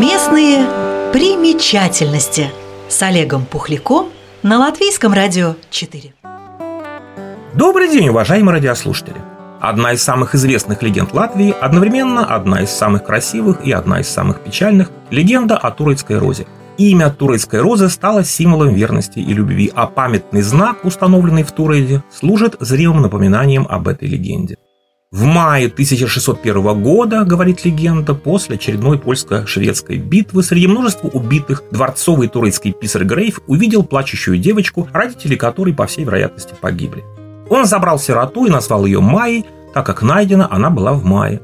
Местные примечательности с Олегом Пухляком на Латвийском радио 4. Добрый день, уважаемые радиослушатели! Одна из самых известных легенд Латвии, одновременно одна из самых красивых и одна из самых печальных – легенда о Турецкой розе. Имя Турецкой розы стало символом верности и любви, а памятный знак, установленный в Туреде, служит зримым напоминанием об этой легенде. В мае 1601 года, говорит легенда, после очередной польско-шведской битвы среди множества убитых дворцовый турецкий писарь Грейв увидел плачущую девочку, родители которой, по всей вероятности, погибли. Он забрал сироту и назвал ее Майей, так как найдена она была в мае.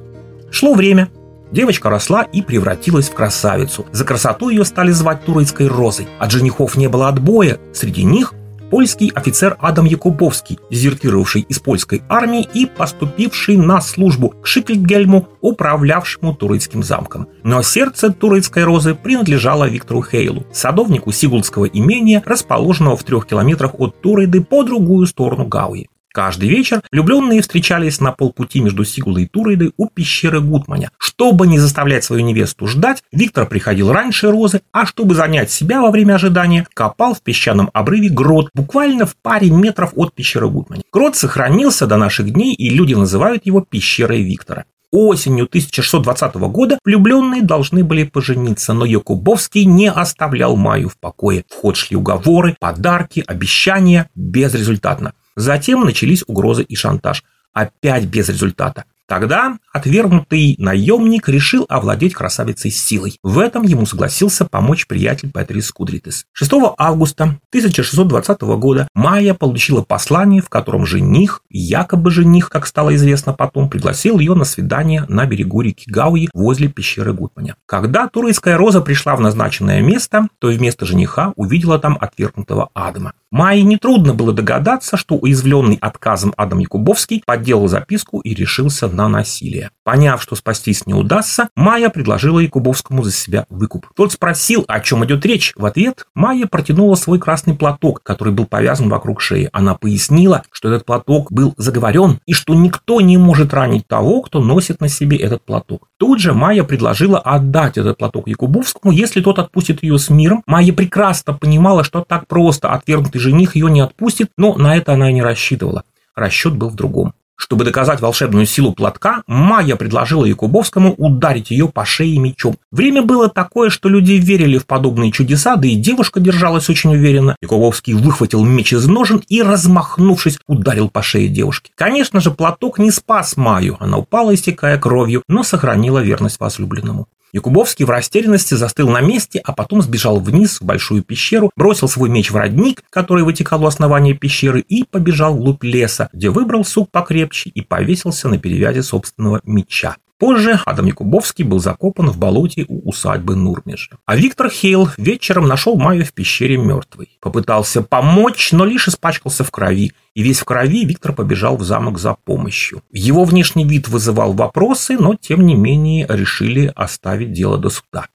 Шло время. Девочка росла и превратилась в красавицу. За красоту ее стали звать Турецкой розой. От женихов не было отбоя. Среди них польский офицер Адам Якубовский, дезертировавший из польской армии и поступивший на службу к Шикльгельму, управлявшему Турецким замком. Но сердце Турецкой розы принадлежало Виктору Хейлу, садовнику Сигулдского имения, расположенного в трех километрах от Турейды по другую сторону Гауи. Каждый вечер влюбленные встречались на полпути между Сигулой и Турейдой у пещеры Гутманя. Чтобы не заставлять свою невесту ждать, Виктор приходил раньше Розы, а чтобы занять себя во время ожидания, копал в песчаном обрыве грот, буквально в паре метров от пещеры Гутманя. Грот сохранился до наших дней, и люди называют его пещерой Виктора. Осенью 1620 года влюбленные должны были пожениться, но Якубовский не оставлял Маю в покое. В ход шли уговоры, подарки, обещания безрезультатно. Затем начались угрозы и шантаж. Опять без результата. Тогда отвергнутый наемник решил овладеть красавицей силой. В этом ему согласился помочь приятель Петрис Кудритес. 6 августа 1620 года Майя получила послание, в котором жених, якобы жених, как стало известно потом, пригласил ее на свидание на берегу реки Гауи возле пещеры Гутманя. Когда турецкая роза пришла в назначенное место, то вместо жениха увидела там отвергнутого Адама. Майе нетрудно было догадаться, что уязвленный отказом Адам Якубовский подделал записку и решился на насилие. Поняв, что спастись не удастся, Майя предложила Якубовскому за себя выкуп. Тот спросил, о чем идет речь. В ответ Майя протянула свой красный платок, который был повязан вокруг шеи. Она пояснила, что этот платок был заговорен и что никто не может ранить того, кто носит на себе этот платок. Тут же Майя предложила отдать этот платок Якубовскому, если тот отпустит ее с миром. Майя прекрасно понимала, что так просто отвергнутый жених ее не отпустит, но на это она и не рассчитывала. Расчет был в другом. Чтобы доказать волшебную силу платка, Майя предложила Якубовскому ударить ее по шее мечом. Время было такое, что люди верили в подобные чудеса, да и девушка держалась очень уверенно. Якубовский выхватил меч из ножен и, размахнувшись, ударил по шее девушки. Конечно же, платок не спас Майю, она упала, истекая кровью, но сохранила верность возлюбленному. Якубовский в растерянности застыл на месте, а потом сбежал вниз в большую пещеру, бросил свой меч в родник, который вытекал у основания пещеры, и побежал вглубь леса, где выбрал сук покрепче и повесился на перевязи собственного меча. Позже Адам Якубовский был закопан в болоте у усадьбы Нурмежа. А Виктор Хейл вечером нашел Майю в пещере мертвой. Попытался помочь, но лишь испачкался в крови. И весь в крови Виктор побежал в замок за помощью. Его внешний вид вызывал вопросы, но тем не менее решили оставить дело до суда.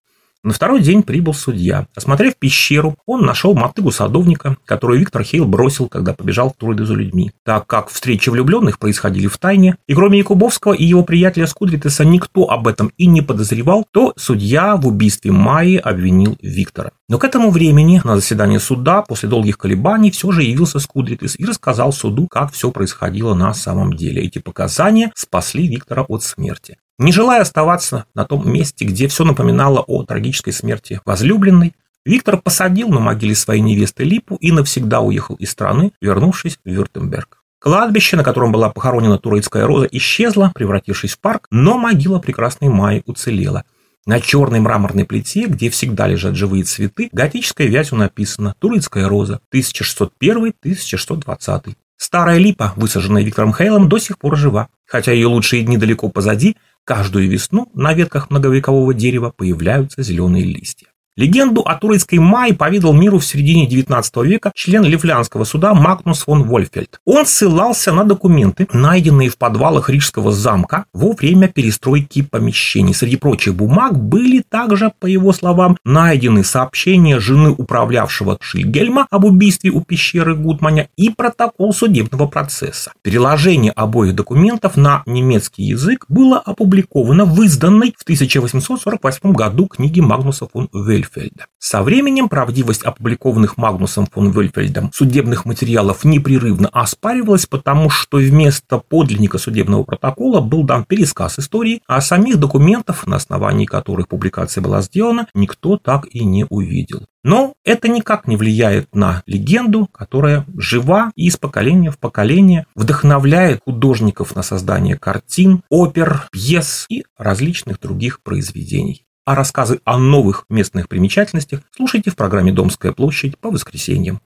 На второй день прибыл судья. Осмотрев пещеру, он нашел мотыгу садовника, которую Виктор Хейл бросил, когда побежал в Труды за людьми. Так как встречи влюбленных происходили в тайне, и кроме Якубовского и его приятеля Скудритеса никто об этом и не подозревал, то судья в убийстве Майи обвинил Виктора. Но к этому времени на заседании суда после долгих колебаний все же явился Скудритес и рассказал суду, как все происходило на самом деле. Эти показания спасли Виктора от смерти. Не желая оставаться на том месте, где все напоминало о трагической смерти возлюбленной, Виктор посадил на могиле своей невесты Липу и навсегда уехал из страны, вернувшись в Вюртемберг. Кладбище, на котором была похоронена турецкая роза, исчезло, превратившись в парк, но могила прекрасной Майи уцелела. На черной мраморной плите, где всегда лежат живые цветы, готической вязью написано «Турецкая роза, 1601-1620». Старая липа, высаженная Виктором Хейлом, до сих пор жива. Хотя ее лучшие дни далеко позади, Каждую весну на ветках многовекового дерева появляются зеленые листья. Легенду о турецкой Май поведал миру в середине XIX века член Лифлянского суда Магнус фон Вольфельд. Он ссылался на документы, найденные в подвалах Рижского замка во время перестройки помещений. Среди прочих бумаг были также, по его словам, найдены сообщения жены управлявшего Шильгельма об убийстве у пещеры Гудманя и протокол судебного процесса. Переложение обоих документов на немецкий язык было опубликовано в изданной в 1848 году книге Магнуса фон Вельфельда Вельфельда. Со временем правдивость опубликованных Магнусом фон Вельфельдом судебных материалов непрерывно оспаривалась, потому что вместо подлинника судебного протокола был дан пересказ истории, а самих документов, на основании которых публикация была сделана, никто так и не увидел. Но это никак не влияет на легенду, которая жива и из поколения в поколение вдохновляет художников на создание картин, опер, пьес и различных других произведений а рассказы о новых местных примечательностях слушайте в программе «Домская площадь» по воскресеньям.